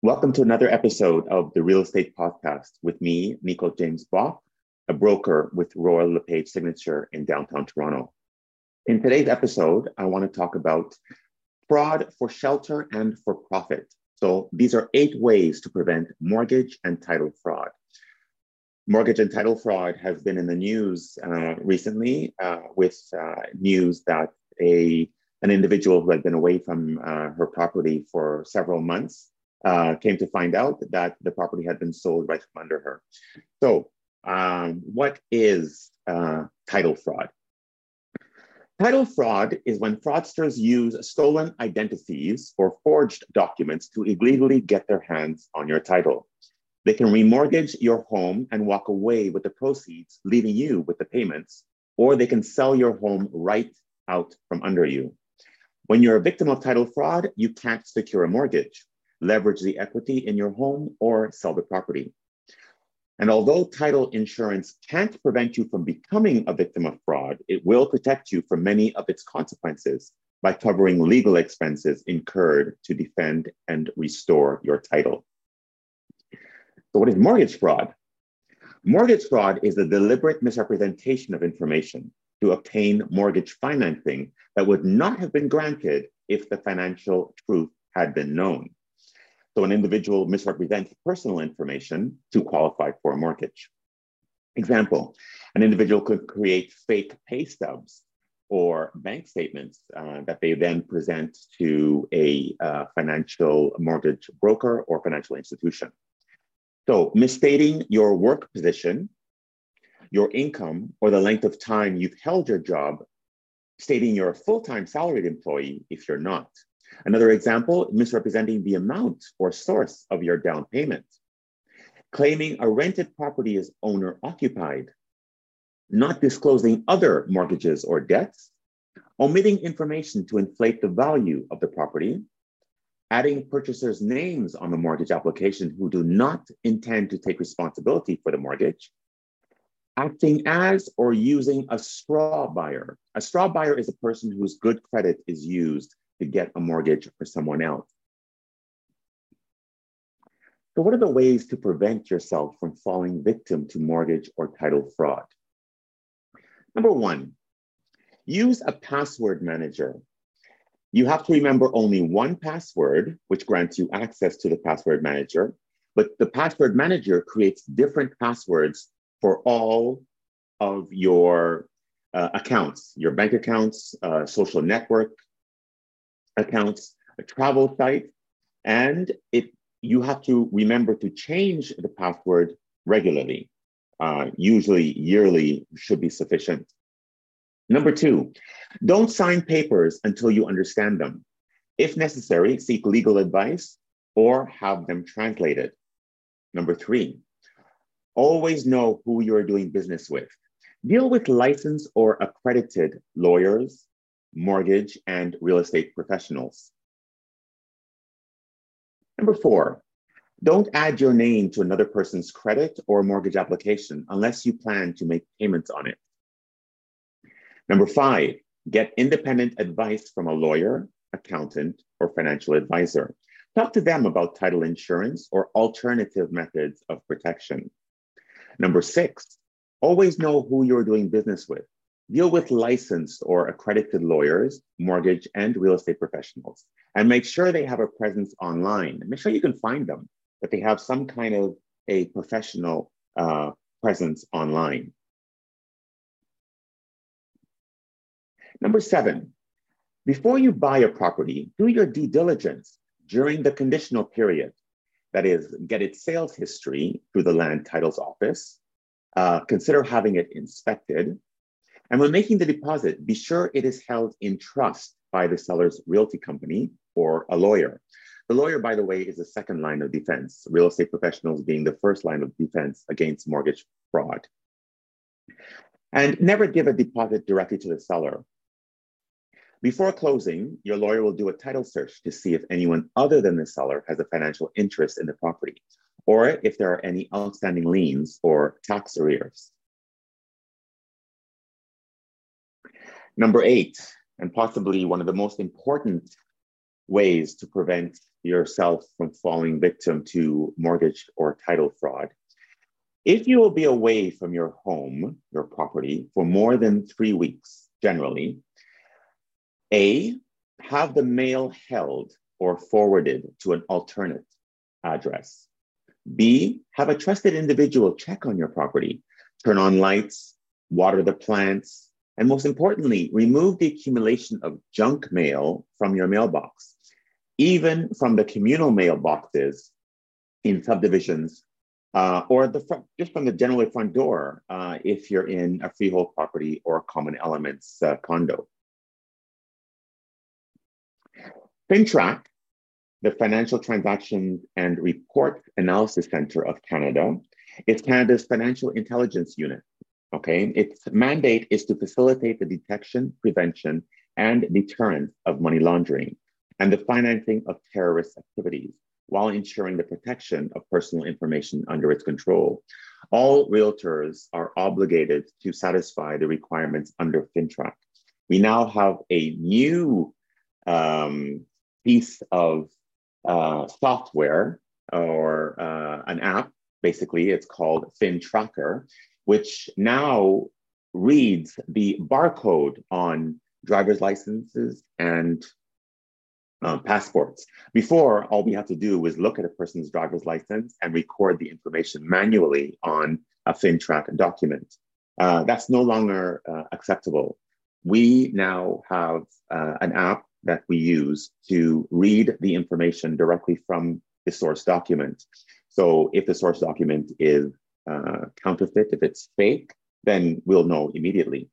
Welcome to another episode of the Real Estate Podcast with me, Nico James Bach, a broker with Royal LePage Signature in downtown Toronto. In today's episode, I want to talk about fraud for shelter and for profit. So these are eight ways to prevent mortgage and title fraud. Mortgage and title fraud has been in the news uh, recently uh, with uh, news that a an individual who had been away from uh, her property for several months uh, came to find out that the property had been sold right from under her. So, um, what is uh, title fraud? Title fraud is when fraudsters use stolen identities or forged documents to illegally get their hands on your title. They can remortgage your home and walk away with the proceeds, leaving you with the payments, or they can sell your home right out from under you. When you're a victim of title fraud, you can't secure a mortgage leverage the equity in your home, or sell the property. And although title insurance can't prevent you from becoming a victim of fraud, it will protect you from many of its consequences by covering legal expenses incurred to defend and restore your title. So, what is mortgage fraud? Mortgage fraud is the deliberate misrepresentation of information to obtain mortgage financing that would not have been granted if the financial truth had been known. So an individual misrepresents personal information to qualify for a mortgage. Example, an individual could create fake pay stubs or bank statements uh, that they then present to a uh, financial mortgage broker or financial institution. So misstating your work position, your income, or the length of time you've held your job, stating you're a full-time salaried employee if you're not. Another example, misrepresenting the amount or source of your down payment. Claiming a rented property is owner occupied. Not disclosing other mortgages or debts. Omitting information to inflate the value of the property. Adding purchasers' names on the mortgage application who do not intend to take responsibility for the mortgage acting as or using a straw buyer. A straw buyer is a person whose good credit is used to get a mortgage for someone else. So, what are the ways to prevent yourself from falling victim to mortgage or title fraud? Number one, use a password manager. You have to remember only one password, which grants you access to the password manager, but the password manager creates different passwords for all of your uh, accounts, your bank accounts, uh, social network accounts, travel sites, and it you have to remember to change the password regularly. Uh, usually yearly should be sufficient. Number two, don't sign papers until you understand them. If necessary, seek legal advice or have them translated. Number three, always know who you're doing business with. Deal with licensed or accredited lawyers, mortgage, and real estate professionals. Number four, don't add your name to another person's credit or mortgage application unless you plan to make payments on it. Number five, get independent advice from a lawyer, accountant, or financial advisor. Talk to them about title insurance or alternative methods of protection. Number six, always know who you're doing business with. Deal with licensed or accredited lawyers, mortgage, and real estate professionals, and make sure they have a presence online. Make sure you can find them, that they have some kind of a professional uh, presence online. Number seven, before you buy a property, do your due diligence during the conditional period. That is, get its sales history through the land titles office. Uh, consider having it inspected and when making the deposit, be sure it is held in trust by the seller's realty company or a lawyer. The lawyer, by the way, is the second line of defense, real estate professionals being the first line of defense against mortgage fraud. And never give a deposit directly to the seller. Before closing, your lawyer will do a title search to see if anyone other than the seller has a financial interest in the property, or if there are any outstanding liens or tax arrears. Number eight, and possibly one of the most important ways to prevent yourself from falling victim to mortgage or title fraud, if you will be away from your home, your property, for more than three weeks, generally, A, have the mail held or forwarded to an alternate address. B, have a trusted individual check on your property, turn on lights, water the plants, and most importantly, remove the accumulation of junk mail from your mailbox, even from the communal mailboxes in subdivisions uh, or the front, just from the general front door uh, if you're in a freehold property or a common elements uh, condo. FINTRAC, the Financial Transactions and Report Analysis Center of Canada, is Canada's financial intelligence unit. Okay, its mandate is to facilitate the detection, prevention, and deterrence of money laundering and the financing of terrorist activities while ensuring the protection of personal information under its control. All realtors are obligated to satisfy the requirements under FINTRAC. We now have a new um, piece of uh, software or uh, an app, basically, it's called FinTracker, which now reads the barcode on driver's licenses and um, passports. Before, all we had to do was look at a person's driver's license and record the information manually on a FINTRAC document. Uh, that's no longer uh, acceptable. We now have uh, an app that we use to read the information directly from the source document. So if the source document is uh, counterfeit, if it's fake, then we'll know immediately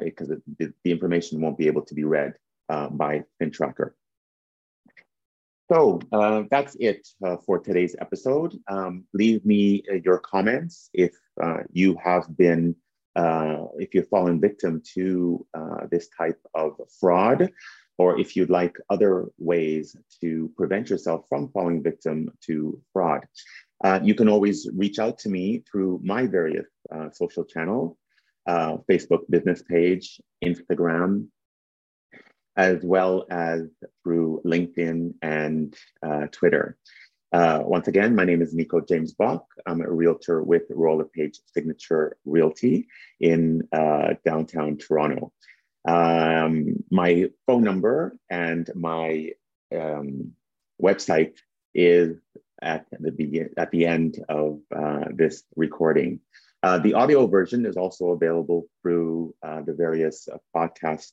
because uh, the, the, information won't be able to be read uh, by FinTracker. So uh, that's it uh, for today's episode. Um, leave me uh, your comments if uh, you have been, uh, if you've fallen victim to uh, this type of fraud, or if you'd like other ways to prevent yourself from falling victim to fraud. You can always reach out to me through my various social channels, Facebook business page, Instagram, as well as through LinkedIn and uh, Twitter. Uh, once again, my name is Nico James Bach. I'm a realtor with Royal LePage Signature Realty in uh, downtown Toronto. Um, my phone number and my um, website is at the begin at the end of uh, this recording. Uh, the audio version is also available through uh, the various podcast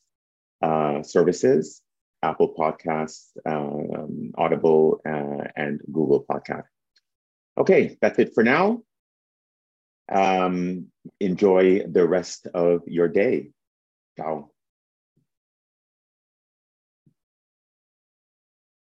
uh, services Apple Podcasts, um, Audible, uh, and Google Podcast. Okay, that's it for now. Um, enjoy the rest of your day. Ciao.